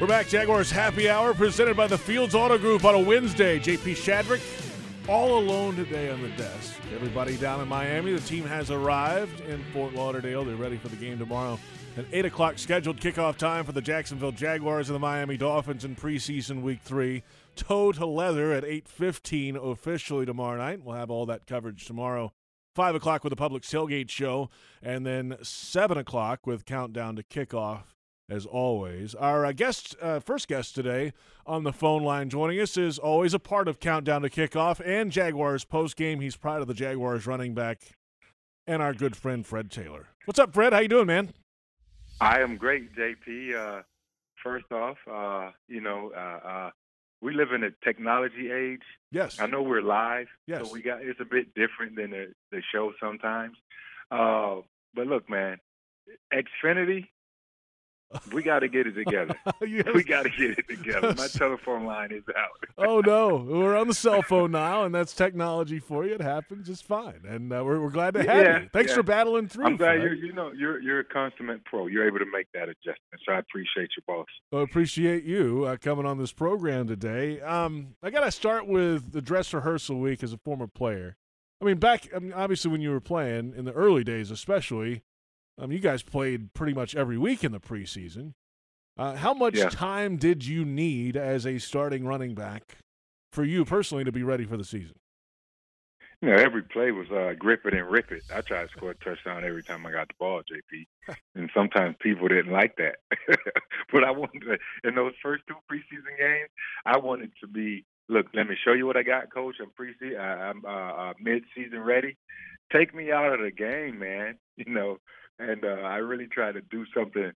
We're back. Jaguars Happy Hour presented by the Fields Auto Group on a Wednesday. JP Shadrick all alone today on the desk. Everybody down in Miami. The team has arrived in Fort Lauderdale. They're ready for the game tomorrow. An 8 o'clock scheduled kickoff time for the Jacksonville Jaguars and the Miami Dolphins in preseason week three. Toe to leather at 8.15 officially tomorrow night. We'll have all that coverage tomorrow. 5 o'clock with the Public Tailgate Show. And then 7 o'clock with Countdown to Kickoff as always. Our uh, guest, uh, first guest today on the phone line joining us is always a part of Countdown to Kickoff and Jaguars post game. He's proud of the Jaguars running back and our good friend Fred Taylor. What's up, Fred? How you doing, man? I am great, JP. Uh, first off, uh, you know, uh, uh, we live in a technology age. Yes. I know we're live. Yes. So we got it's a bit different than the, the show sometimes. Uh, but look, man, Xfinity we got to get it together. yes. We got to get it together. My telephone line is out. oh no, we're on the cell phone now, and that's technology for you. It happens just fine, and uh, we're, we're glad to have yeah, you. Thanks yeah. for battling through. I'm glad you you know you're you're a consummate pro. You're able to make that adjustment, so I appreciate you, boss. Well, appreciate you uh, coming on this program today. Um, I got to start with the dress rehearsal week as a former player. I mean, back I mean, obviously when you were playing in the early days, especially um, you guys played pretty much every week in the preseason. Uh, how much yeah. time did you need as a starting running back for you personally to be ready for the season? You know, every play was uh, grip it and rip it. I tried to score a touchdown every time I got the ball, JP. and sometimes people didn't like that. but I wanted to, in those first two preseason games, I wanted to be look, let me show you what I got, coach. I'm preseason, I'm uh, uh, mid-season ready. Take me out of the game, man. You know, and uh, I really tried to do something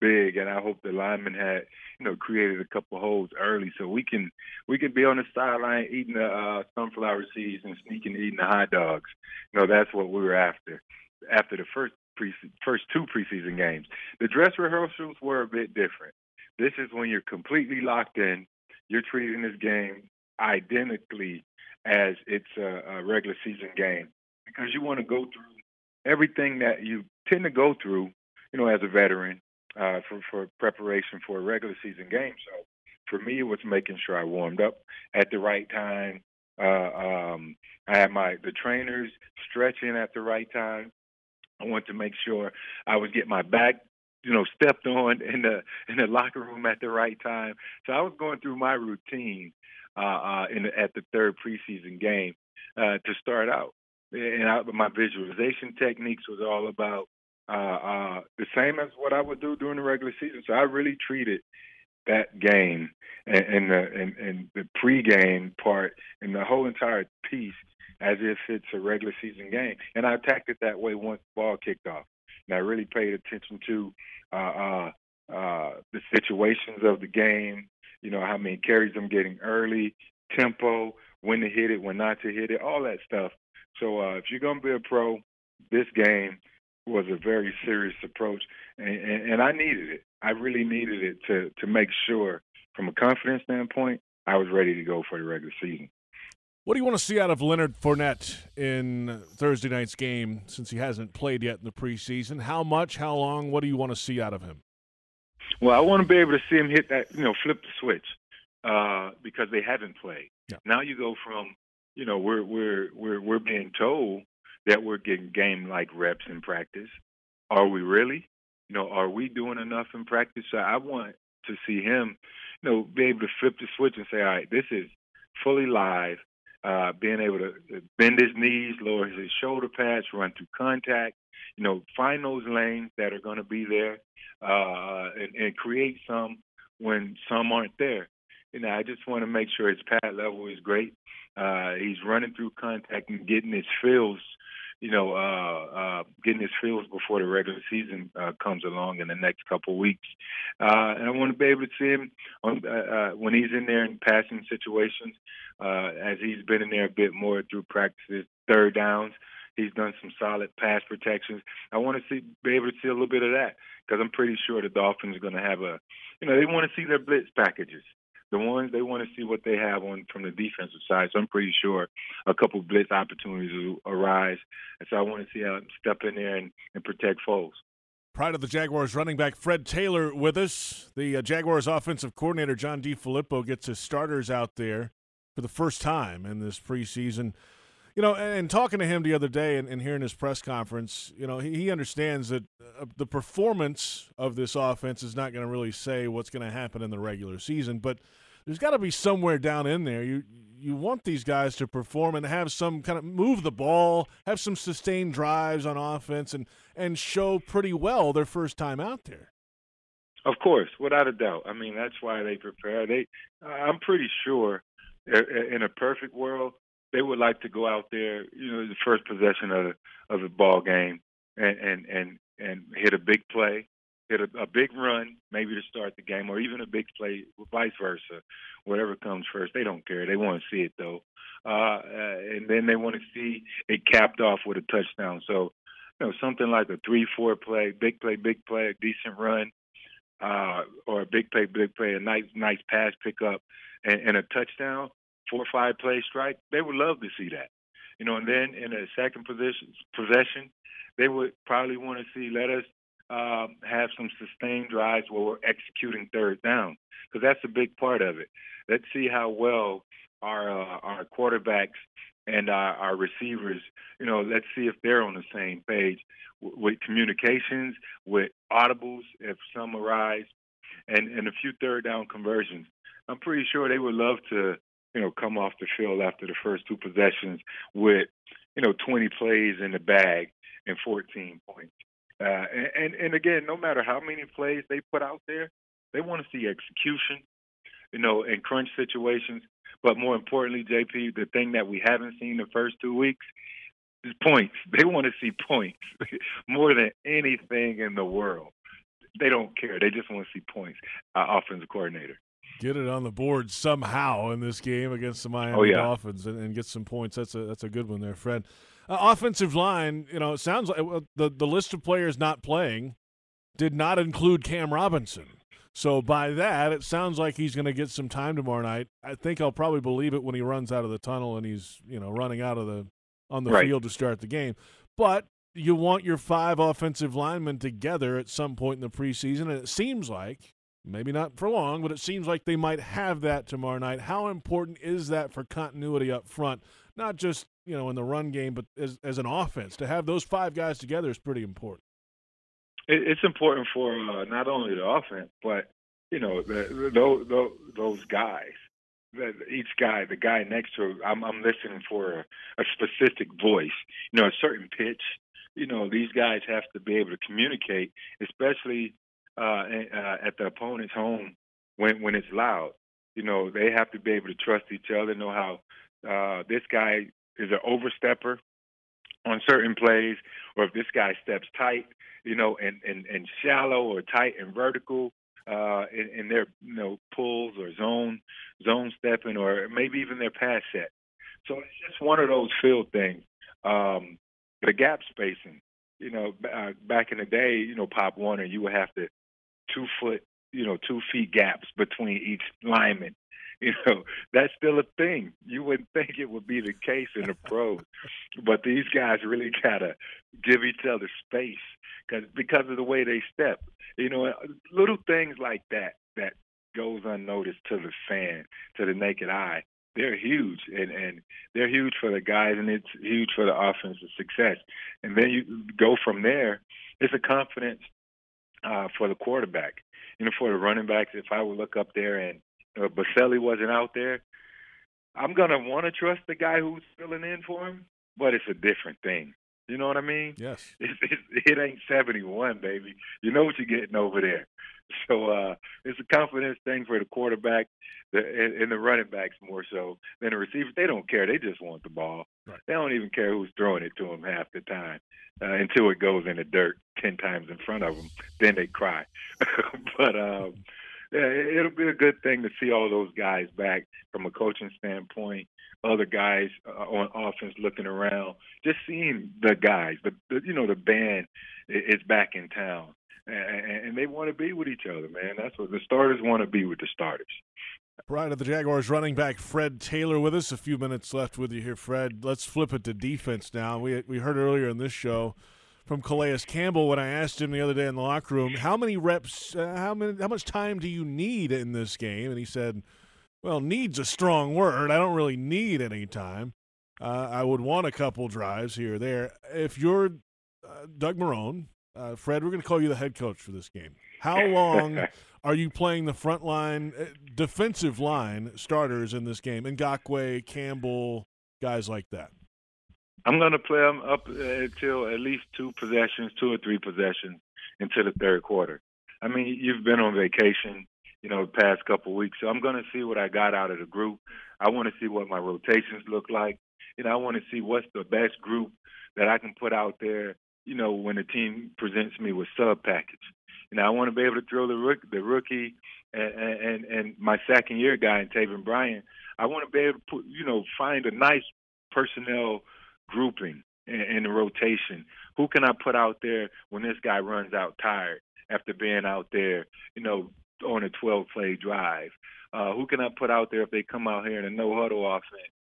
big, and I hope the lineman had, you know, created a couple holes early so we can we can be on the sideline eating the uh, sunflower seeds and sneaking eating the hot dogs. You know, that's what we were after. After the first pre first two preseason games, the dress rehearsals were a bit different. This is when you're completely locked in. You're treating this game identically as it's a, a regular season game because you want to go through everything that you tend to go through, you know, as a veteran uh, for for preparation for a regular season game. So for me, it was making sure I warmed up at the right time. Uh, um, I had my the trainers stretching at the right time. I wanted to make sure I was getting my back, you know, stepped on in the in the locker room at the right time. So I was going through my routine uh, uh, in the, at the third preseason game uh, to start out and I, my visualization techniques was all about uh, uh, the same as what I would do during the regular season. So I really treated that game and, and the and, and the pregame part and the whole entire piece as if it's a regular season game. And I attacked it that way once the ball kicked off. And I really paid attention to uh, uh, uh, the situations of the game. You know how many carries I'm getting early, tempo, when to hit it, when not to hit it, all that stuff so uh, if you're going to be a pro, this game was a very serious approach, and, and, and I needed it. I really needed it to to make sure, from a confidence standpoint, I was ready to go for the regular season. What do you want to see out of Leonard Fournette in Thursday night's game since he hasn't played yet in the preseason? How much, how long, what do you want to see out of him? Well, I want to be able to see him hit that, you know, flip the switch uh, because they haven't played. Yeah. Now you go from you know, we're we're we're we're being told that we're getting game like reps in practice. Are we really? You know, are we doing enough in practice? So I want to see him, you know, be able to flip the switch and say, all right, this is fully live. Uh, being able to bend his knees, lower his shoulder pads, run through contact, you know, find those lanes that are going to be there, uh, and, and create some when some aren't there. You know, I just want to make sure his pad level is great. Uh, he's running through contact and getting his feels, you know, uh, uh, getting his feels before the regular season uh, comes along in the next couple weeks. Uh, and I want to be able to see him on, uh, uh, when he's in there in passing situations, uh, as he's been in there a bit more through practices, third downs. He's done some solid pass protections. I want to see be able to see a little bit of that because I'm pretty sure the Dolphins are going to have a, you know, they want to see their blitz packages the ones they want to see what they have on from the defensive side. So I'm pretty sure a couple blitz opportunities will arise, and so I want to see how step in there and, and protect Foles. Pride of the Jaguars running back Fred Taylor with us. The uh, Jaguars offensive coordinator John DeFilippo gets his starters out there for the first time in this preseason. You know, and, talking to him the other day and, and hearing his press conference, you know, he, he understands that uh, the performance of this offense is not going to really say what's going to happen in the regular season, but there's got to be somewhere down in there. You you want these guys to perform and have some kind of move the ball, have some sustained drives on offense, and and show pretty well their first time out there. Of course, without a doubt. I mean, that's why they prepare. They, I'm pretty sure, in a perfect world, they would like to go out there, you know, the first possession of of the ball game, and and and and hit a big play, hit a, a big run, maybe to start the game, or even a big play, vice versa. Whatever comes first, they don't care. They want to see it though, uh, uh, and then they want to see it capped off with a touchdown. So, you know, something like a three-four play, big play, big play, a decent run, uh, or a big play, big play, a nice, nice pass pickup, and, and a touchdown, four or five play strike. They would love to see that, you know. And then in a second position possession, they would probably want to see let us um, have some sustained drives where we're executing third down because that's a big part of it. Let's see how well our uh, our quarterbacks and our, our, receivers, you know, let's see if they're on the same page w- with communications, with audibles, if some arise, and and a few third down conversions. I'm pretty sure they would love to, you know, come off the field after the first two possessions with, you know, 20 plays in the bag and 14 points. Uh, and, and again, no matter how many plays they put out there, they want to see execution, you know, in crunch situations. But more importantly, JP, the thing that we haven't seen the first two weeks is points. They want to see points more than anything in the world. They don't care. They just want to see points. Uh, offensive coordinator. Get it on the board somehow in this game against the Miami oh, yeah. Dolphins and, and, get some points. That's a that's a good one there, Fred. Uh, offensive line, you know, it sounds like the the list of players not playing did not include Cam Robinson. So by that, it sounds like he's going to get some time tomorrow night. I think I'll probably believe it when he runs out of the tunnel and he's you know running out of the on the right. field to start the game. But you want your five offensive linemen together at some point in the preseason, and it seems like maybe not for long, but it seems like they might have that tomorrow night. How important is that for continuity up front? Not just you know in the run game, but as as an offense to have those five guys together is pretty important. It's important for uh, not only the offense, but you know the, those those guys. Each guy, the guy next to, I'm, I'm listening for a, a specific voice. You know, a certain pitch. You know, these guys have to be able to communicate, especially uh, uh, at the opponent's home when when it's loud. You know, they have to be able to trust each other, know how uh, this guy is an overstepper on certain plays, or if this guy steps tight, you know, and and, and shallow or tight and vertical uh, in, in their you know pulls or zone zone stepping, or maybe even their pass set. So it's just one of those field things. Um, the gap spacing, you know, uh, back in the day, you know, Pop Warner, you would have to two foot, you know, two feet gaps between each lineman. You know, that's still a thing. You wouldn't think it would be the case in the pros, but these guys really gotta give each other space because because of the way they step. You know, uh, little things like that that goes unnoticed to the fan, to the naked eye. They're huge, and and they're huge for the guys, and it's huge for the offensive success. And then you go from there. It's a confidence uh, for the quarterback. You know, for the running backs, if I would look up there and uh, Boselli wasn't out there, I'm gonna want to trust the guy who's filling in for him, but it's a different thing. You know what I mean? Yes. It, it, it ain't 71, baby. You know what you're getting over there. So uh, it's a confidence thing for the quarterback and, and the running backs more so than the receivers. They don't care. They just want the ball. Right. They don't even care who's throwing it to them half the time uh, until it goes in the dirt 10 times in front of them. Then they cry. but um, yeah, it'll be a good thing to see all those guys back from a coaching standpoint. Other guys uh, on offense looking around, just seeing the guys. The, the you know the band is back in town, and, and they want to be with each other, man. That's what the starters want to be with the starters. Pride of the Jaguars running back Fred Taylor with us. A few minutes left with you here, Fred. Let's flip it to defense now. We we heard earlier in this show from Calais Campbell when I asked him the other day in the locker room, how many reps, uh, how many, how much time do you need in this game? And he said, "Well, needs a strong word. I don't really need any time. Uh, I would want a couple drives here or there. If you're uh, Doug Marrone, uh, Fred, we're going to call you the head coach for this game. How long are you playing the front line, uh, defensive line starters in this game? Ngakoue, Campbell, guys like that. I'm going to play them up until at least two possessions, two or three possessions into the third quarter. I mean, you've been on vacation, you know, the past couple of weeks, so I'm going to see what I got out of the group. I want to see what my rotations look like. Know, I want to see what's the best group that I can put out there. You know, when the team presents me with sub package. You know, I want to be able to throw the rookie, the rookie, and and, and my second year guy, Taven Bryan. I want to be able to put, you know, find a nice personnel grouping in, in the rotation. Who can I put out there when this guy runs out tired after being out there, you know, on a 12 play drive? Uh, who can I put out there if they come out here in a no huddle offense?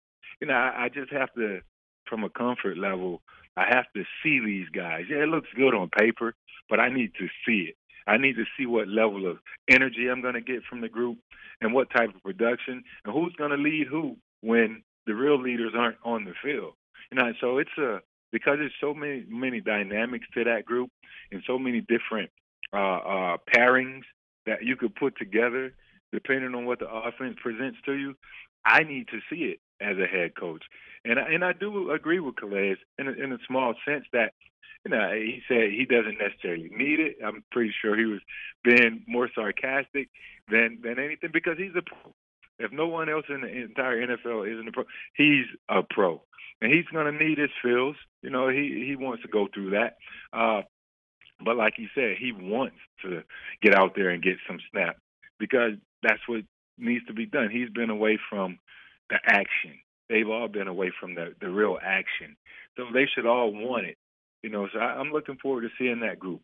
You know, I, I just have to, from a comfort level, I have to see these guys. Yeah, it looks good on paper, but I need to see it. I need to see what level of energy I'm going to get from the group and what type of production and who's going to lead who when the real leaders aren't on the field. You know, so it's a because there's so many many dynamics to that group and so many different uh, uh, pairings that you could put together depending on what the offense presents to you. I need to see it as a head coach, and I, and I do agree with Calais in a, in a small sense that you know he said he doesn't necessarily need it. I'm pretty sure he was being more sarcastic than than anything because he's a pro. If no one else in the entire NFL isn't a pro, he's a pro and he's going to need his fills. You know, he he wants to go through that. Uh, but like he said, he wants to get out there and get some snaps because that's what needs to be done. He's been away from the action. They've all been away from the the real action. So they should all want it. You know, so I, I'm looking forward to seeing that group,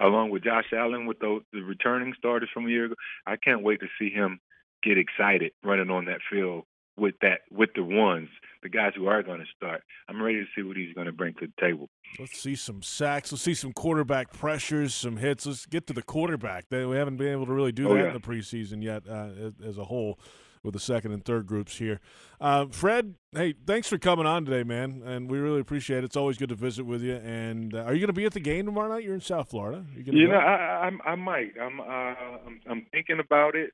along with Josh Allen with the, the returning starters from a year ago. I can't wait to see him get excited running on that field with that with the ones, the guys who are going to start. I'm ready to see what he's going to bring to the table. Let's see some sacks. Let's see some quarterback pressures, some hits. Let's get to the quarterback. We haven't been able to really do oh, that yeah. in the preseason yet, uh, as a whole, with the second and third groups here. Uh, Fred, hey, thanks for coming on today, man, and we really appreciate it. It's always good to visit with you. And uh, are you going to be at the game tomorrow night? You're in South Florida. You, you know, I, I, I might. I'm, uh, I'm, I'm thinking about it.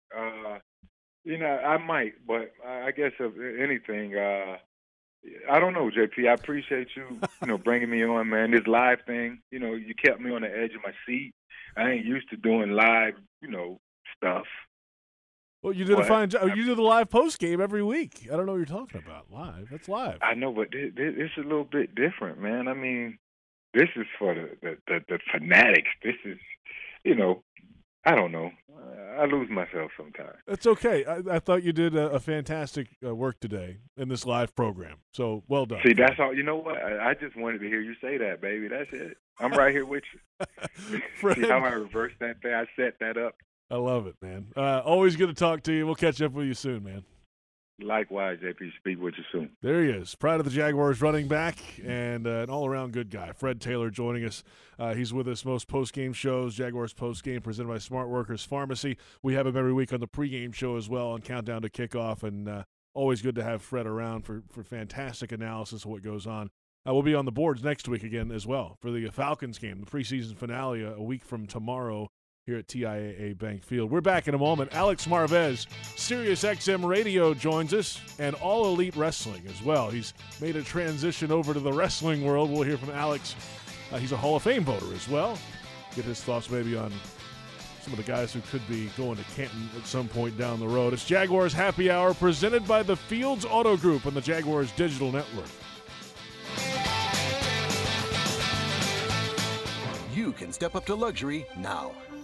You know, I might, but I guess of anything, uh, I don't know, JP. I appreciate you, you know, bringing me on, man. This live thing, you know, you kept me on the edge of my seat. I ain't used to doing live, you know, stuff. Well, you did a fine job. You do the live post game every week. I don't know what you're talking about. Live. That's live. I know, but this, this is a little bit different, man. I mean, this is for the the, the, the fanatics. This is, you know, I don't know. I lose myself sometimes. It's okay. I, I thought you did a, a fantastic uh, work today in this live program. So well done. See, that's all. You know what? I, I, just wanted to hear you say that, baby. That's it. I'm right here with you. See how I reversed that thing? I set that up. I love it, man. Uh, always good to talk to you. We'll catch up with you soon, man. Likewise, JP. Speak with you soon. There he is. Pride of the Jaguars running back and uh, an all around good guy. Fred Taylor joining us. Uh, he's with us most post game shows, Jaguars post game presented by Smart Workers Pharmacy. We have him every week on the pregame show as well on Countdown to Kickoff. And uh, always good to have Fred around for, for fantastic analysis of what goes on. Uh, we'll be on the boards next week again as well for the Falcons game, the preseason finale a week from tomorrow here at TIAA Bank Field. We're back in a moment. Alex Marvez, Sirius XM Radio, joins us, and All Elite Wrestling as well. He's made a transition over to the wrestling world. We'll hear from Alex. Uh, he's a Hall of Fame voter as well. Get his thoughts maybe on some of the guys who could be going to Canton at some point down the road. It's Jaguars Happy Hour presented by the Fields Auto Group and the Jaguars Digital Network. You can step up to luxury now.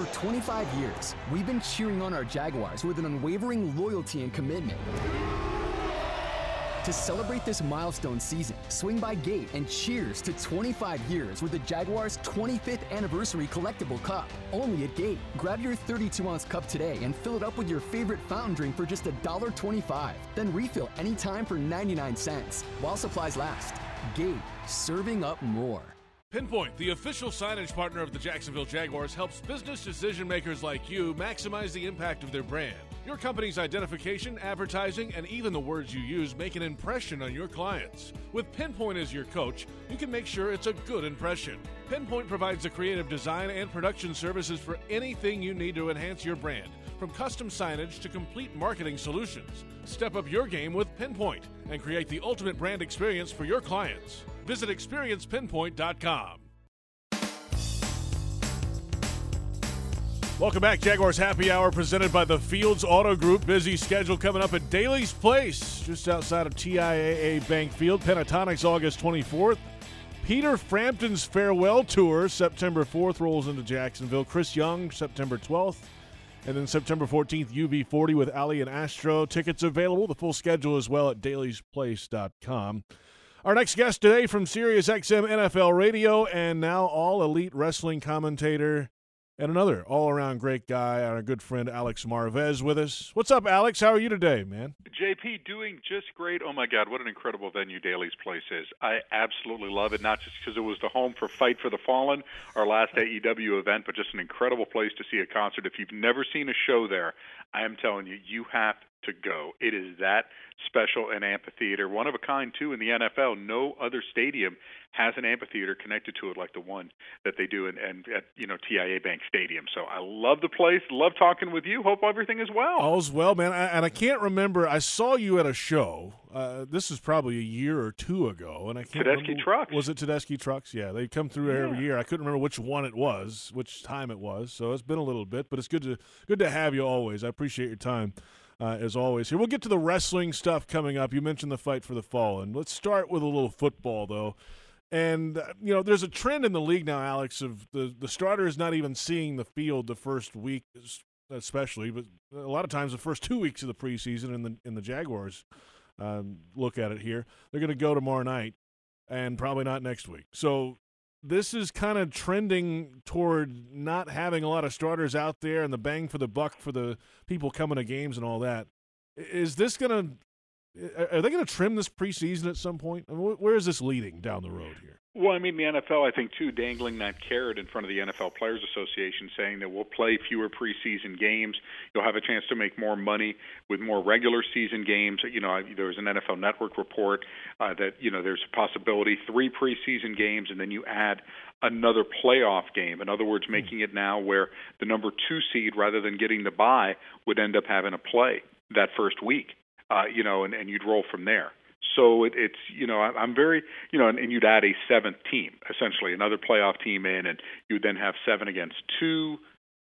For 25 years, we've been cheering on our Jaguars with an unwavering loyalty and commitment. To celebrate this milestone season, swing by Gate and cheers to 25 years with the Jaguars' 25th anniversary collectible cup. Only at Gate. Grab your 32 ounce cup today and fill it up with your favorite fountain drink for just $1.25. Then refill anytime for 99 cents while supplies last. Gate, serving up more. Pinpoint, the official signage partner of the Jacksonville Jaguars, helps business decision makers like you maximize the impact of their brand. Your company's identification, advertising, and even the words you use make an impression on your clients. With Pinpoint as your coach, you can make sure it's a good impression. Pinpoint provides the creative design and production services for anything you need to enhance your brand, from custom signage to complete marketing solutions. Step up your game with Pinpoint and create the ultimate brand experience for your clients. Visit experiencepinpoint.com. Welcome back, Jaguars Happy Hour presented by the Fields Auto Group. Busy schedule coming up at Daily's Place, just outside of TIAA Bank Field. Pentatonix August 24th. Peter Frampton's Farewell Tour, September 4th, rolls into Jacksonville. Chris Young, September 12th. And then September 14th, UB40 with Ali and Astro. Tickets available. The full schedule as well at dailysplace.com. Our next guest today from SiriusXM NFL Radio and now all elite wrestling commentator and another all around great guy, our good friend Alex Marvez with us. What's up, Alex? How are you today, man? JP, doing just great. Oh my God, what an incredible venue Daily's Place is. I absolutely love it, not just because it was the home for Fight for the Fallen, our last AEW event, but just an incredible place to see a concert. If you've never seen a show there, I am telling you, you have to go. It is that special an amphitheater, one of a kind too in the NFL. No other stadium has an amphitheater connected to it like the one that they do in, in at you know TIAA Bank Stadium. So I love the place. Love talking with you. Hope everything is well. All's well, man. I, and I can't remember. I saw you at a show. Uh, this is probably a year or two ago, and I can't. Tedeschi remember, Trucks. Was it Tedeschi Trucks? Yeah, they come through Yeah. every year. I couldn't remember which one it was, which time it was. So it's been a little bit, but it's good to good to have you always. I appreciate your time. Uh, as always, here we'll get to the wrestling stuff coming up. You mentioned the fight for the fallen. Let's start with a little football, though. And uh, you know, there's a trend in the league now, Alex, of the the starter is not even seeing the field the first week, especially, but a lot of times the first two weeks of the preseason. In the in the Jaguars um, look at it here, they're going to go tomorrow night, and probably not next week. So this is kind of trending toward not having a lot of starters out there, and the bang for the buck for the people coming to games and all that. Is this going to are they going to trim this preseason at some point? I mean, where is this leading down the road here? Well, I mean, the NFL, I think, too, dangling that carrot in front of the NFL Players Association, saying that we'll play fewer preseason games. You'll have a chance to make more money with more regular season games. You know, there was an NFL Network report uh, that you know there's a possibility three preseason games, and then you add another playoff game. In other words, making it now where the number two seed, rather than getting the bye, would end up having a play that first week. Uh, you know, and, and you'd roll from there. So it, it's you know I'm very you know and, and you'd add a seventh team essentially another playoff team in and you'd then have seven against two,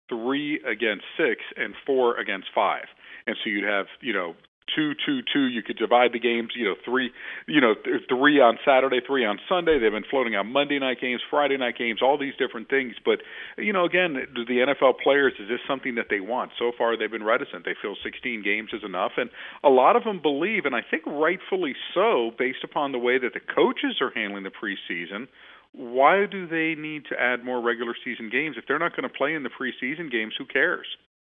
three against six, and four against five, and so you'd have you know two two two you could divide the games you know three you know th- three on Saturday three on Sunday. They've been floating out Monday night games Friday night games all these different things. But you know again do the NFL players is this something that they want? So far they've been reticent. They feel 16 games is enough. And a lot of them believe and I think rightfully so based upon the way that the coaches are handling the preseason why do they need to add more regular season games? If they're not going to play in the preseason games who cares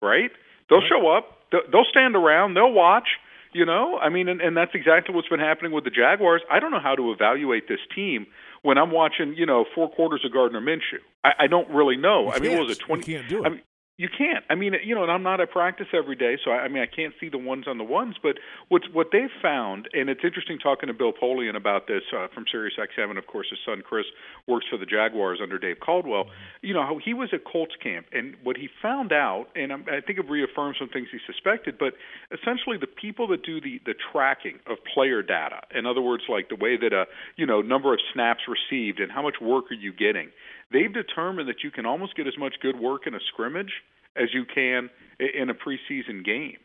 right? They'll show up. They'll they'll stand around. They'll watch you know, I mean, and, and that's exactly what's been happening with the Jaguars. I don't know how to evaluate this team when I'm watching, you know, four quarters of Gardner Minshew. I, I don't really know. You I mean, what was it twenty? You can't do it. I mean, you can't. I mean, you know, and I'm not at practice every day, so I, I mean, I can't see the ones on the ones. But what's what they've found, and it's interesting talking to Bill Polian about this uh, from Sirius XM, and of course his son Chris works for the Jaguars under Dave Caldwell. You know how he was at Colts camp, and what he found out, and I'm, I think it reaffirmed some things he suspected. But essentially, the people that do the the tracking of player data, in other words, like the way that a you know number of snaps received and how much work are you getting, they've determined that you can almost get as much good work in a scrimmage as you can in a preseason game.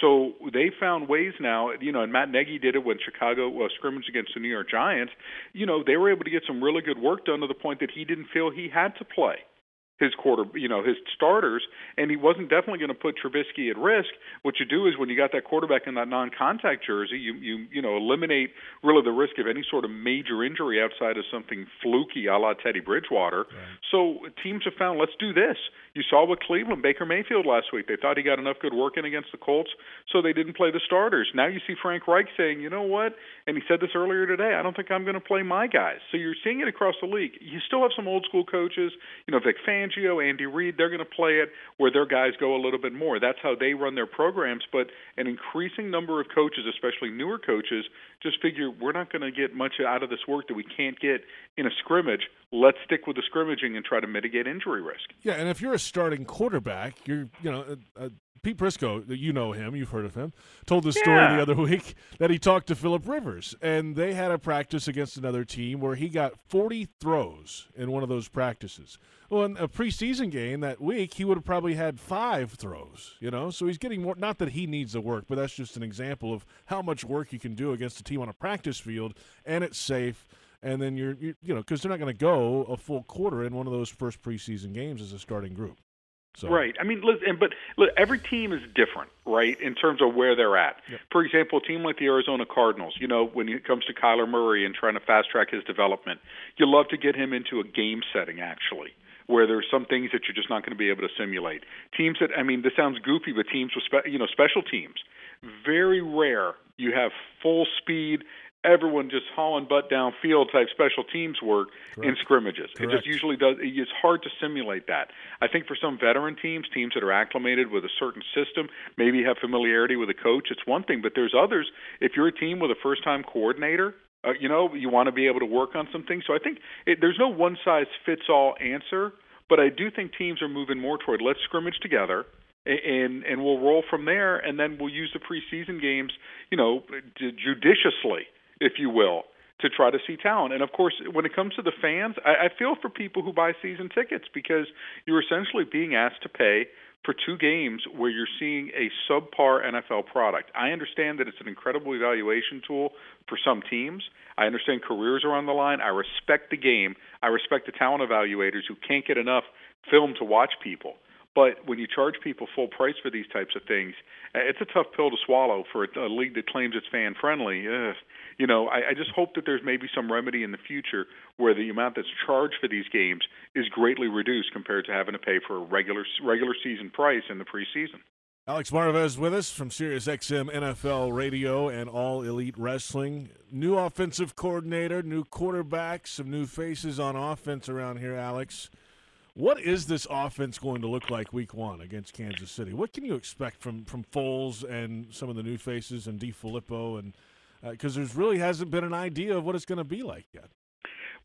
So they found ways now, you know, and Matt Nagy did it when Chicago uh, scrimmaged against the New York Giants. You know, they were able to get some really good work done to the point that he didn't feel he had to play his quarter, you know, his starters, and he wasn't definitely going to put Trubisky at risk. What you do is when you got that quarterback in that non-contact jersey, you you you know eliminate really the risk of any sort of major injury outside of something fluky, a la Teddy Bridgewater. Right. So teams have found let's do this. You saw with Cleveland, Baker Mayfield last week. They thought he got enough good work in against the Colts, so they didn't play the starters. Now you see Frank Reich saying, you know what? And he said this earlier today. I don't think I'm going to play my guys. So you're seeing it across the league. You still have some old school coaches, you know, Vic Fangio, Andy Reid. They're going to play it where their guys go a little bit more. That's how they run their programs. But an increasing number of coaches, especially newer coaches, just figure we're not going to get much out of this work that we can't get in a scrimmage. Let's stick with the scrimmaging and try to mitigate injury risk. Yeah, and if you're a starting quarterback, you're you know uh, uh, Pete Prisco, you know him, you've heard of him, told the story yeah. the other week that he talked to Philip Rivers, and they had a practice against another team where he got 40 throws in one of those practices. Well, in a preseason game that week, he would have probably had five throws, you know? So he's getting more, not that he needs the work, but that's just an example of how much work you can do against a team on a practice field, and it's safe. And then you're, you're you know, because they're not going to go a full quarter in one of those first preseason games as a starting group. So. Right. I mean, listen, but look, every team is different, right, in terms of where they're at. Yep. For example, a team like the Arizona Cardinals, you know, when it comes to Kyler Murray and trying to fast track his development, you love to get him into a game setting, actually where there's some things that you're just not going to be able to simulate. Teams that I mean, this sounds goofy, but teams with spe- you know special teams, very rare you have full speed. Everyone just hauling butt downfield type special teams work Correct. in scrimmages. Correct. It just usually does. It's hard to simulate that. I think for some veteran teams, teams that are acclimated with a certain system, maybe have familiarity with a coach, it's one thing. But there's others. If you're a team with a first-time coordinator, uh, you know, you want to be able to work on some things. So I think it, there's no one size fits all answer, but I do think teams are moving more toward let's scrimmage together and and we'll roll from there and then we'll use the preseason games, you know, judiciously, if you will, to try to see talent. And of course, when it comes to the fans, I, I feel for people who buy season tickets because you're essentially being asked to pay for two games where you're seeing a subpar NFL product. I understand that it's an incredible evaluation tool for some teams. I understand careers are on the line. I respect the game. I respect the talent evaluators who can't get enough film to watch people. But when you charge people full price for these types of things, uh, it's a tough pill to swallow for a league that claims it's fan friendly. You know, I, I just hope that there's maybe some remedy in the future where the amount that's charged for these games is greatly reduced compared to having to pay for a regular regular season price in the preseason. Alex Marvez with us from SiriusXM NFL Radio and All Elite Wrestling. New offensive coordinator, new quarterback, some new faces on offense around here, Alex. What is this offense going to look like week one against Kansas City? What can you expect from, from Foles and some of the new faces and DeFilippo? And because uh, there's really hasn't been an idea of what it's going to be like yet.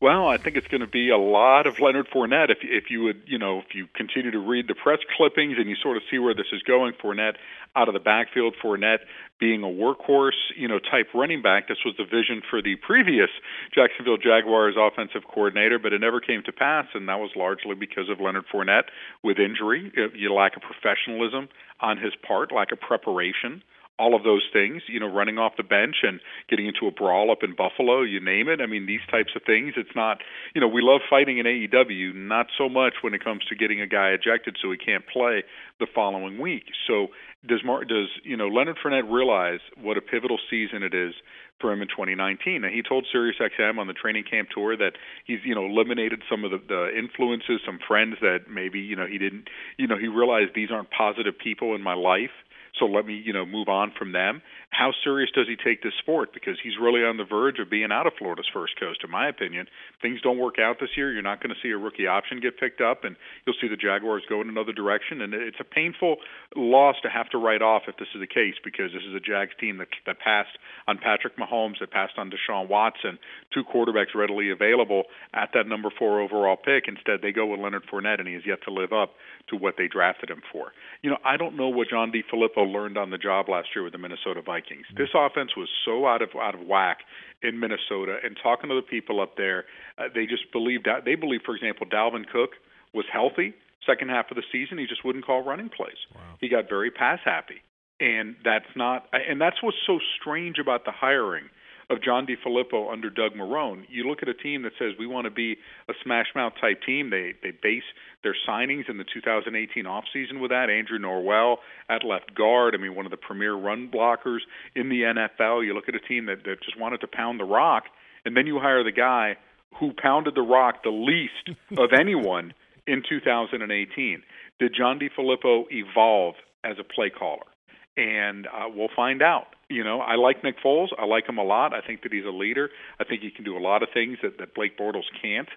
Well, I think it's going to be a lot of Leonard Fournette. If if you would, you know, if you continue to read the press clippings and you sort of see where this is going, Fournette out of the backfield, Fournette being a workhorse, you know, type running back. This was the vision for the previous Jacksonville Jaguars offensive coordinator, but it never came to pass, and that was largely because of Leonard Fournette with injury, uh, you lack of professionalism on his part, lack of preparation all of those things, you know, running off the bench and getting into a brawl up in Buffalo, you name it. I mean, these types of things, it's not, you know, we love fighting in AEW, not so much when it comes to getting a guy ejected so he can't play the following week. So does Mar- does, you know, Leonard Fournette realize what a pivotal season it is for him in 2019. And he told SiriusXM on the training camp tour that he's, you know, eliminated some of the, the influences, some friends that maybe, you know, he didn't, you know, he realized these aren't positive people in my life so let me, you know, move on from them. How serious does he take this sport? Because he's really on the verge of being out of Florida's first coast, in my opinion. Things don't work out this year. You're not going to see a rookie option get picked up, and you'll see the Jaguars go in another direction. And it's a painful loss to have to write off if this is the case, because this is a Jags team that, that passed on Patrick Mahomes, that passed on Deshaun Watson, two quarterbacks readily available at that number four overall pick. Instead, they go with Leonard Fournette, and he has yet to live up to what they drafted him for. You know, I don't know what John DeFilippo learned on the job last year with the Minnesota Vikings. This offense was so out of out of whack in Minnesota, and talking to the people up there, uh, they just believed that they believe, for example, Dalvin Cook was healthy second half of the season. He just wouldn't call running plays. Wow. He got very pass happy. and that's not. And that's what's so strange about the hiring of John DeFilippo under Doug Marrone. You look at a team that says we want to be a smash mouth type team. They they base their signings in the 2018 offseason with that. Andrew Norwell at left guard. I mean, one of the premier run blockers in the NFL. You look at a team that, that just wanted to pound the rock, and then you hire the guy who pounded the rock the least of anyone in 2018. Did John DeFilippo evolve as a play caller? And uh, we'll find out. You know, I like Nick Foles. I like him a lot. I think that he's a leader. I think he can do a lot of things that, that Blake Bortles can't.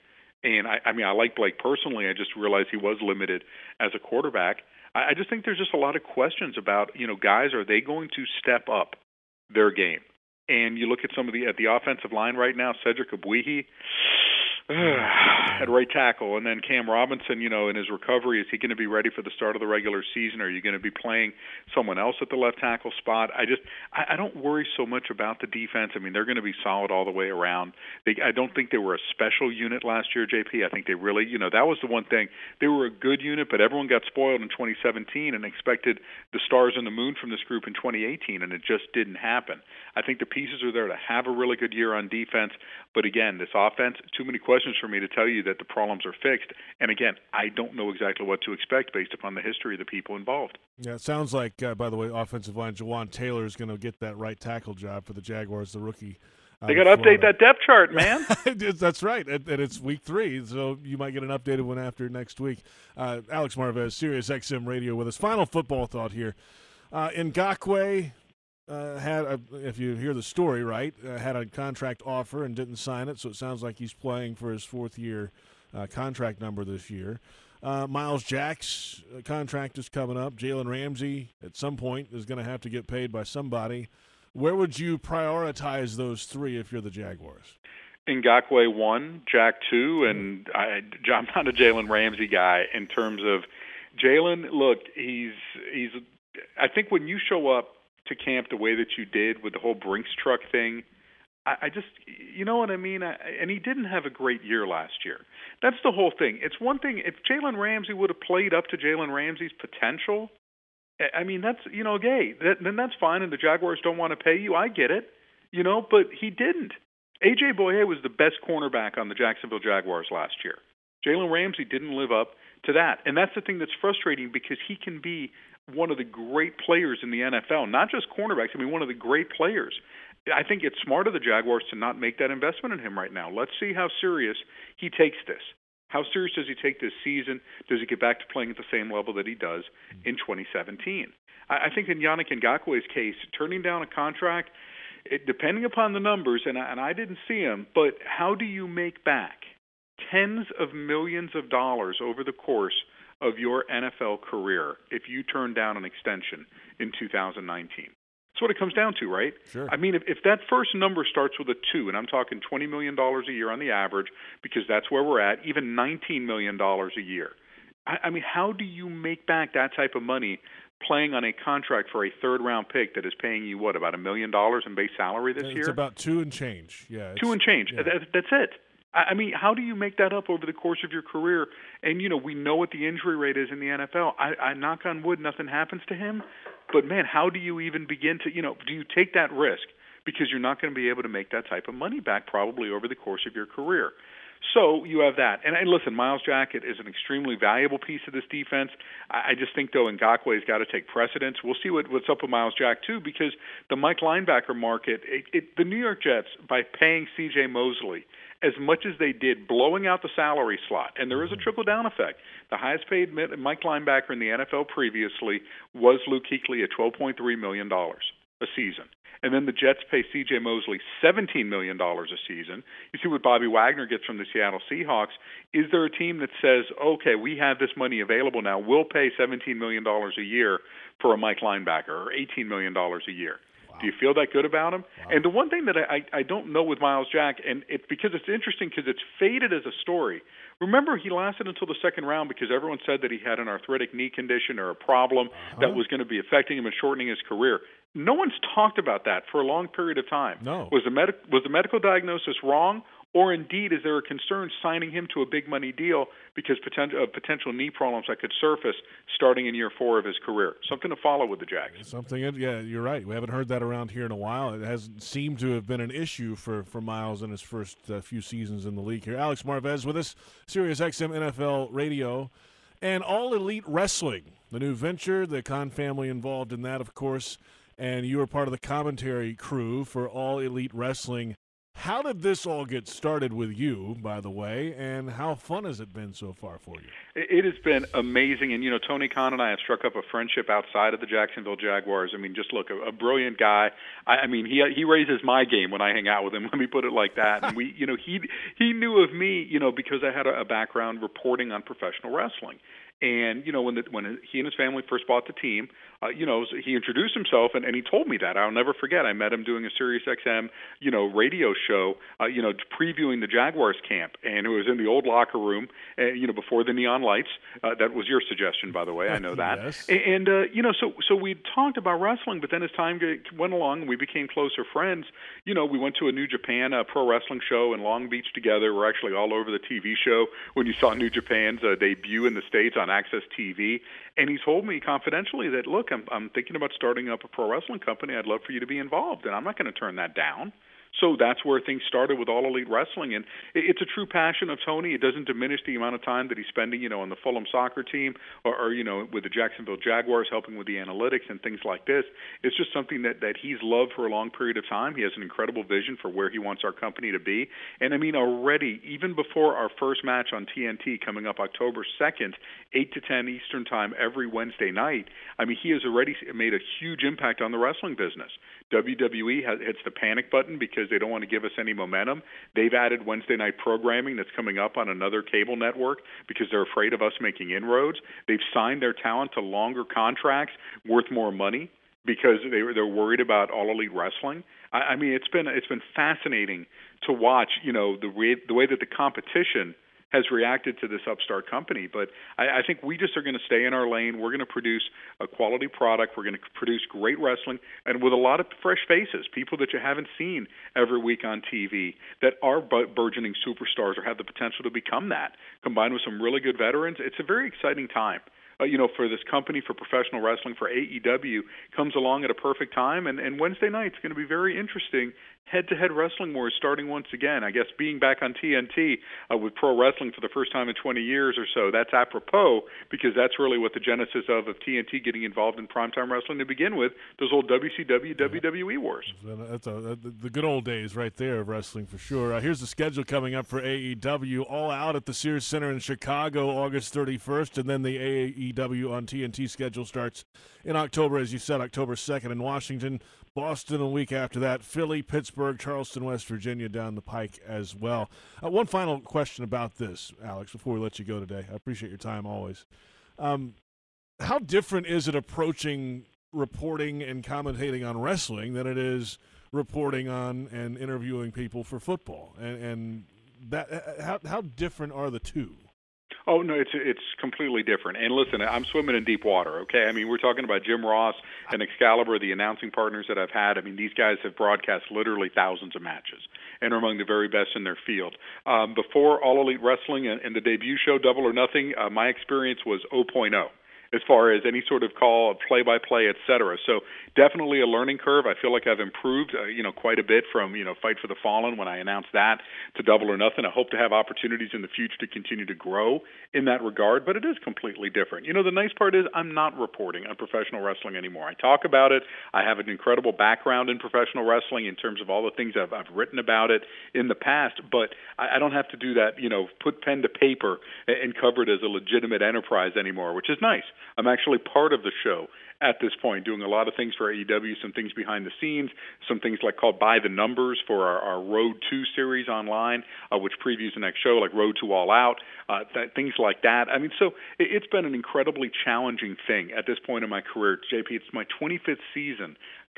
And I, I mean, I like Blake personally. I just realized he was limited as a quarterback. I, I just think there's just a lot of questions about, you know, guys, are they going to step up their game? And you look at some of the at the offensive line right now, Cedric Ogbuehi at right tackle, and then Cam Robinson. You know, in his recovery, is he going to be ready for the start of the regular season? Are you going to be playing someone else at the left tackle spot? I just, I, I don't worry so much about the defense. I mean, they're going to be solid all the way around. They, I don't think they were a special unit last year, JP. I think they really, you know, that was the one thing. They were a good unit, but everyone got spoiled in 2017 and expected the stars and the moon from this group in 2018, and it just didn't happen. I think the pieces are there to have a really good year on defense, but again, this offense, too many questions for me to tell you that the problems are fixed. And again, I don't know exactly what to expect based upon the history of the people involved. Yeah, it sounds like, uh, by the way, offensive line Jawaan Taylor is going to get that right tackle job for the Jaguars, the rookie. They got to update that depth chart, man. That's right, and, it's week three, so you might get an updated one after next week. Uh, Alex Marvez, Sirius XM Radio, with us. Final football thought here. Uh, Ngakoue, uh, had, a, if you hear the story right, uh, had a contract offer and didn't sign it. So it sounds like he's playing for his fourth year uh, contract number this year. Uh, Myles Jack's uh, contract is coming up. Jalen Ramsey at some point is going to have to get paid by somebody. Where would you prioritize those three if you're the Jaguars? Ngakoue one, Jack two, and I, I'm not a Jalen Ramsey guy in terms of Jalen. Look, he's he's. I think when you show up to camp the way that you did with the whole Brinks truck thing. I, I just, you know what I mean? I, and he didn't have a great year last year. That's the whole thing. It's one thing if Jalen Ramsey would have played up to Jalen Ramsey's potential. I mean, that's you know, gay. That, then that's fine. And the Jaguars don't want to pay you. I get it. You know, but he didn't. AJ Bouye was the best cornerback on the Jacksonville Jaguars last year. Jalen Ramsey didn't live up to that, and that's the thing that's frustrating because he can be one of the great players in the NFL, not just cornerbacks. I mean, one of the great players. I think it's smart of the Jaguars to not make that investment in him right now. Let's see how serious he takes this. How serious does he take this season? Does he get back to playing at the same level that he does in 2017? I think in Yannick Ngakoue's case, turning down a contract, it, depending upon the numbers, and I, and I didn't see him, but how do you make back tens of millions of dollars over the course of your NFL career if you turn down an extension in 2019. That's what it comes down to, right? Sure. I mean, if, if that first number starts with a two, and I'm talking $20 million a year on the average, because that's where we're at, even $19 million a year. I, I mean, how do you make back that type of money playing on a contract for a third round pick that is paying you, what, about a million dollars in base salary this it's year? It's about two and change. Yeah. Two and change. Yeah. That, that's it. I mean, how do you make that up over the course of your career? And you know, we know what the injury rate is in the NFL. I, I knock on wood, nothing happens to him. But man, how do you even begin to, you know, do you take that risk because you're not going to be able to make that type of money back probably over the course of your career? So you have that. And, and listen, Myles Jack is an extremely valuable piece of this defense. I, I just think, though, Ngakoue's got to take precedence. We'll see what, what's up with Myles Jack, too, because the Mike linebacker market, it, it, the New York Jets, by paying C.J. Mosley – as much as they did blowing out the salary slot, and there is a mm-hmm. trickle down effect. The highest paid Mike linebacker in the NFL previously was Luke Kuechly at $12.3 million a season. And then the Jets pay C.J. Mosley $17 million a season. You see what Bobby Wagner gets from the Seattle Seahawks. Is there a team that says, okay, we have this money available now, we'll pay $17 million a year for a Mike linebacker or $18 million a year? Do you feel that good about him? Wow. And the one thing that I, I don't know with Myles Jack, and it's because it's interesting because it's faded as a story. Remember, he lasted until the second round because everyone said that he had an arthritic knee condition or a problem uh-huh. that was going to be affecting him and shortening his career. No one's talked about that for a long period of time. No. Was the med- was the medical diagnosis wrong, Or indeed, is there a concern signing him to a big money deal because potential, uh, potential knee problems that could surface starting in year four of his career? Something to follow with the Jags. Something, yeah, you're right. We haven't heard that around here in a while. It hasn't seemed to have been an issue for, for Myles in his first uh, few seasons in the league here. Alex Marvez with us, Sirius XM NFL Radio, and All Elite Wrestling, the new venture, the Khan family involved in that, of course. And you were part of the commentary crew for All Elite Wrestling how did this all get started with you, by the way, and how fun has it been so far for you? It has been amazing, and you know Tony Khan and I have struck up a friendship outside of the Jacksonville Jaguars. I mean, just look, a, a brilliant guy. I, I mean, he he raises my game when I hang out with him. Let me put it like that. And we, you know, he he knew of me, you know, because I had a, a background reporting on professional wrestling. And you know, when the, when he and his family first bought the team, uh, you know, he introduced himself and, and he told me that. I'll never forget. I met him doing a Sirius XM, you know, radio show, uh, you know, previewing the Jaguars camp, and it was in the old locker room, uh, you know, before the neon lights. Uh, that was your suggestion, by the way. I know that. yes. And uh, you know, so so we talked about wrestling, but then as time went along, and we became closer friends. You know, we went to a New Japan uh, pro wrestling show in Long Beach together. We're actually all over the TV show when you saw New Japan's uh, debut in the states on AXS TV. And he told me confidentially that look, I'm I'm thinking about starting up a pro wrestling company. I'd love for you to be involved, and I'm not going to turn that down. So that's where things started with All Elite Wrestling, and it's a true passion of Tony. It doesn't diminish the amount of time that he's spending, you know, on the Fulham soccer team or, or you know, with the Jacksonville Jaguars, helping with the analytics and things like this. It's just something that that he's loved for a long period of time. He has an incredible vision for where he wants our company to be, and I mean, already even before our first match on TNT coming up October second, eight to ten Eastern time every Wednesday night. I mean, he has already made a huge impact on the wrestling business. WWE hits the panic button because they don't want to give us any momentum. They've added Wednesday night programming that's coming up on another cable network because they're afraid of us making inroads. They've signed their talent to longer contracts worth more money because they they're worried about all elite wrestling. I, I mean, it's been it's been fascinating to watch. You know the way the way that the competition has reacted to this upstart company. But I, I think we just are going to stay in our lane. We're going to produce a quality product. We're going to produce great wrestling, and with a lot of fresh faces, people that you haven't seen every week on TV that are burgeoning superstars or have the potential to become that. Combined with some really good veterans, it's a very exciting time uh, you know, for this company for professional wrestling for AEW comes along at a perfect time. And, and Wednesday night's going to be very interesting. Head-to-head wrestling wars starting once again. I guess being back on TNT uh, with pro wrestling for the first time in 20 years or so. That's apropos because that's really what the genesis of of TNT getting involved in primetime wrestling to begin with. Those old WCW WWE wars. That's a, the good old days right there of wrestling for sure. Uh, here's the schedule coming up for AEW. All out at the Sears Center in Chicago, August 31st, and then the AEW on TNT schedule starts in October, as you said, October 2nd in Washington, Boston a week after that, Philly, Pittsburgh, Charleston, West Virginia down the pike as well. Uh, one final question about this, Alex, before we let you go today. I appreciate your time always. Um, how different is it approaching reporting and commentating on wrestling than it is reporting on and interviewing people for football? And, and that uh, how, how different are the two? Oh no, it's it's completely different. And listen, I'm swimming in deep water. Okay, I mean we're talking about Jim Ross and Excalibur, the announcing partners that I've had. I mean these guys have broadcast literally thousands of matches and are among the very best in their field. Um, before All Elite Wrestling and, and the debut show Double or Nothing, uh, my experience was 0.0 as far as any sort of call, play-by-play, et cetera. So definitely a learning curve. I feel like I've improved, uh, you know, quite a bit from you know Fight for the Fallen when I announced that to Double or Nothing. I hope to have opportunities in the future to continue to grow in that regard, but it is completely different. You know, the nice part is I'm not reporting on professional wrestling anymore. I talk about it. I have an incredible background in professional wrestling in terms of all the things I've, I've written about it in the past, but I, I don't have to do that. You know, put pen to paper and cover it as a legitimate enterprise anymore, which is nice. I'm actually part of the show at this point, doing a lot of things for AEW, some things behind the scenes, some things like called By the Numbers for our, our Road to series online, uh, which previews the next show, like Road to All Out, uh, things like that. I mean, so it, it's been an incredibly challenging thing at this point in my career. JP, it's my 25th season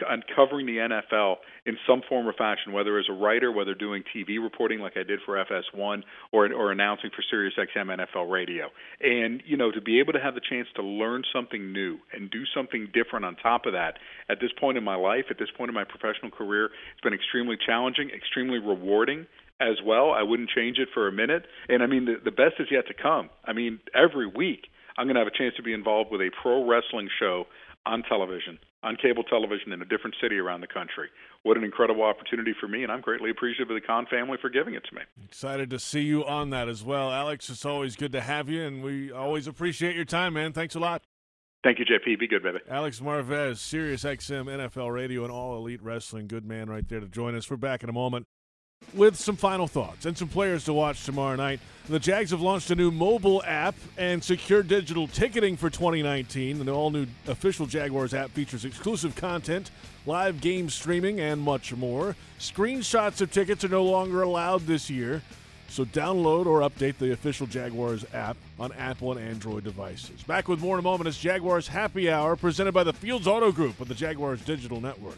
on covering the NFL in some form or fashion, whether as a writer, whether doing TV reporting like I did for FS1, or or announcing for SiriusXM NFL Radio. And you know, to be able to have the chance to learn something new and do something different on top of that at this point in my life, at this point in my professional career, it's been extremely challenging, extremely rewarding as well. I wouldn't change it for a minute. And I mean, the, the best is yet to come. I mean, every week I'm going to have a chance to be involved with a pro wrestling show on television, on cable television in a different city around the country. What an incredible opportunity for me, and I'm greatly appreciative of the Khan family for giving it to me. Excited to see you on that as well. Alex, it's always good to have you, and we always appreciate your time, man. Thanks a lot. Thank you, JP. Be good, baby. Alex Marvez, Sirius XM, NFL Radio, and All Elite Wrestling. Good man right there to join us. We're back in a moment with some final thoughts and some players to watch tomorrow night. The Jags have launched a new mobile app and secure digital ticketing for 2019. The all new official Jaguars app features exclusive content, live game streaming, and much more. Screenshots of tickets are no longer allowed this year. So download or update the official Jaguars app on Apple and Android devices. Back with more in a moment as Jaguars Happy Hour presented by the Fields Auto Group of the Jaguars Digital Network.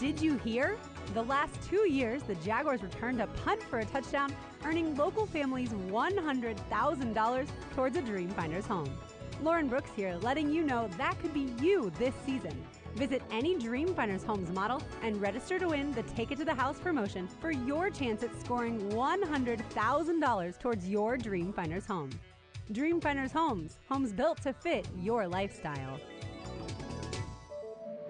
Did you hear? The last two years, the Jaguars returned a punt for a touchdown, earning local families $100,000 towards a Dreamfinders home. Lauren Brooks here, letting you know that could be you this season. Visit any Dreamfinders Homes model and register to win the Take It to the House promotion for your chance at scoring $100,000 towards your Dreamfinders home. Dreamfinders Homes, homes built to fit your lifestyle.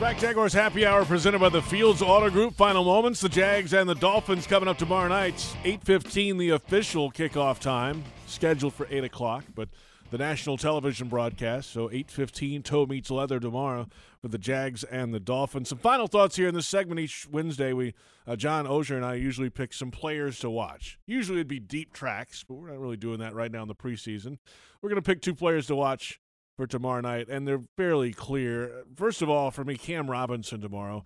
Back Jaguars Happy Hour presented by the Fields Auto Group. Final moments: the Jags and the Dolphins coming up tomorrow night. 8:15, the official kickoff time, scheduled for 8 o'clock, but the national television broadcast. So 8:15, toe meets leather tomorrow for the Jags and the Dolphins. Some final thoughts here in this segment. Each Wednesday, we uh, John Oehser and I usually pick some players to watch. Usually it'd be deep tracks, but we're not really doing that right now in the preseason. We're going to pick two players to watch for tomorrow night, and they're fairly clear. First of all, for me, Cam Robinson tomorrow.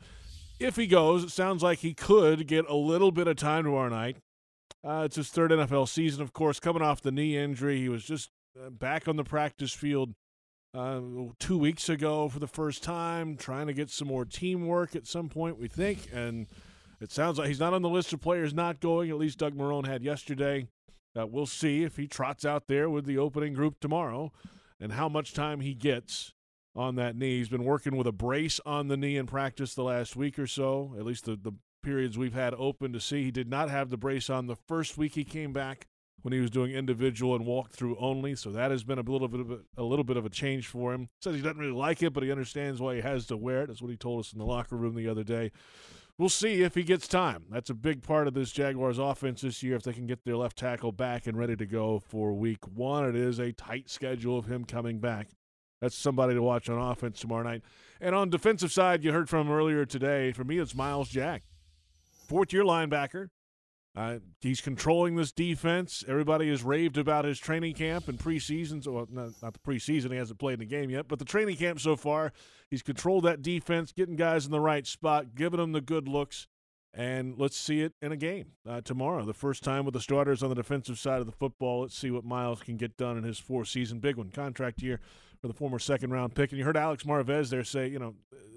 If he goes, it sounds like he could get a little bit of time tomorrow night. Uh, it's his third NFL season, of course, coming off the knee injury. He was just uh, back on the practice field uh, two weeks ago for the first time, trying to get some more teamwork at some point, we think. And it sounds like he's not on the list of players not going, at least Doug Marrone had yesterday. Uh, we'll see if he trots out there with the opening group tomorrow and how much time he gets on that knee. He's been working with a brace on the knee in practice the last week or so, at least the, the periods we've had open to see. He did not have the brace on the first week he came back when he was doing individual and walkthrough only, so that has been a little bit of a, a little bit of a change for him. Says he doesn't really like it, but he understands why he has to wear it. That's what he told us in the locker room the other day. We'll see if he gets time. That's a big part of this Jaguars offense this year. If they can get their left tackle back and ready to go for week one, it is a tight schedule of him coming back. That's somebody to watch on offense tomorrow night. And on defensive side, you heard from earlier today. For me, it's Myles Jack, fourth year linebacker. Uh, he's controlling this defense. Everybody has raved about his training camp and preseason. Well, not, not the preseason. He hasn't played in the game yet, but the training camp so far, he's controlled that defense, getting guys in the right spot, giving them the good looks. And let's see it in a game uh, tomorrow. The first time with the starters on the defensive side of the football. Let's see what Myles can get done in his four season big one contract year for the former second round pick. And you heard Alex Marvez there say, you know,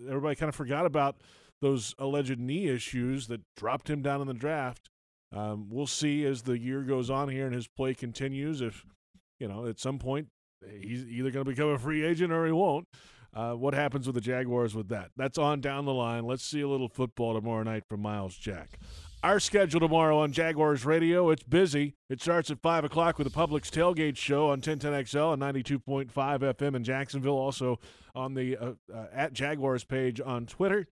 everybody kind of forgot about those alleged knee issues that dropped him down in the draft. Um, we'll see as the year goes on here and his play continues if, you know, at some point he's either going to become a free agent or he won't. Uh, what happens with the Jaguars with that? That's on down the line. Let's see a little football tomorrow night from Myles Jack. Our schedule tomorrow on Jaguars Radio, it's busy. It starts at 5 o'clock with the Publix Tailgate Show on 1010XL and 92.5 FM in Jacksonville. Also on the uh, uh, at Jaguars page on Twitter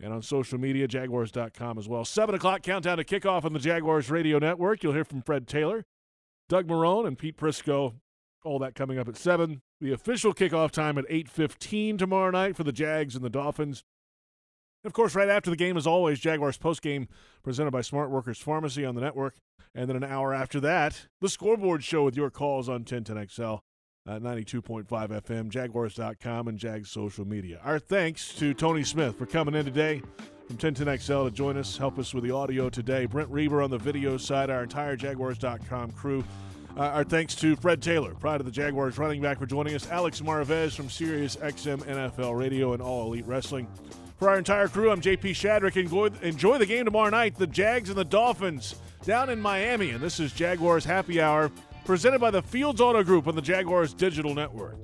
and on social media, jaguars.com as well. 7 o'clock countdown to kickoff on the Jaguars Radio Network. You'll hear from Fred Taylor, Doug Marrone, and Pete Prisco. All that coming up at 7. The official kickoff time at 8.15 tomorrow night for the Jags and the Dolphins. And of course, right after the game, as always, Jaguars postgame presented by Smart Workers Pharmacy on the network. And then an hour after that, the scoreboard show with your calls on 1010XL at 92.5 FM, Jaguars.com, and Jags social media. Our thanks to Tony Smith for coming in today from 1010XL to join us, help us with the audio today. Brent Reber on the video side, our entire Jaguars.com crew. Uh, our thanks to Fred Taylor, pride of the Jaguars running back, for joining us. Alex Marvez from Sirius XM NFL Radio and All Elite Wrestling. For our entire crew, I'm JP Shadrick. Enjoy, enjoy the game tomorrow night. The Jags and the Dolphins down in Miami. And this is Jaguars Happy Hour presented by the Fields Auto Group on the Jaguars Digital Network.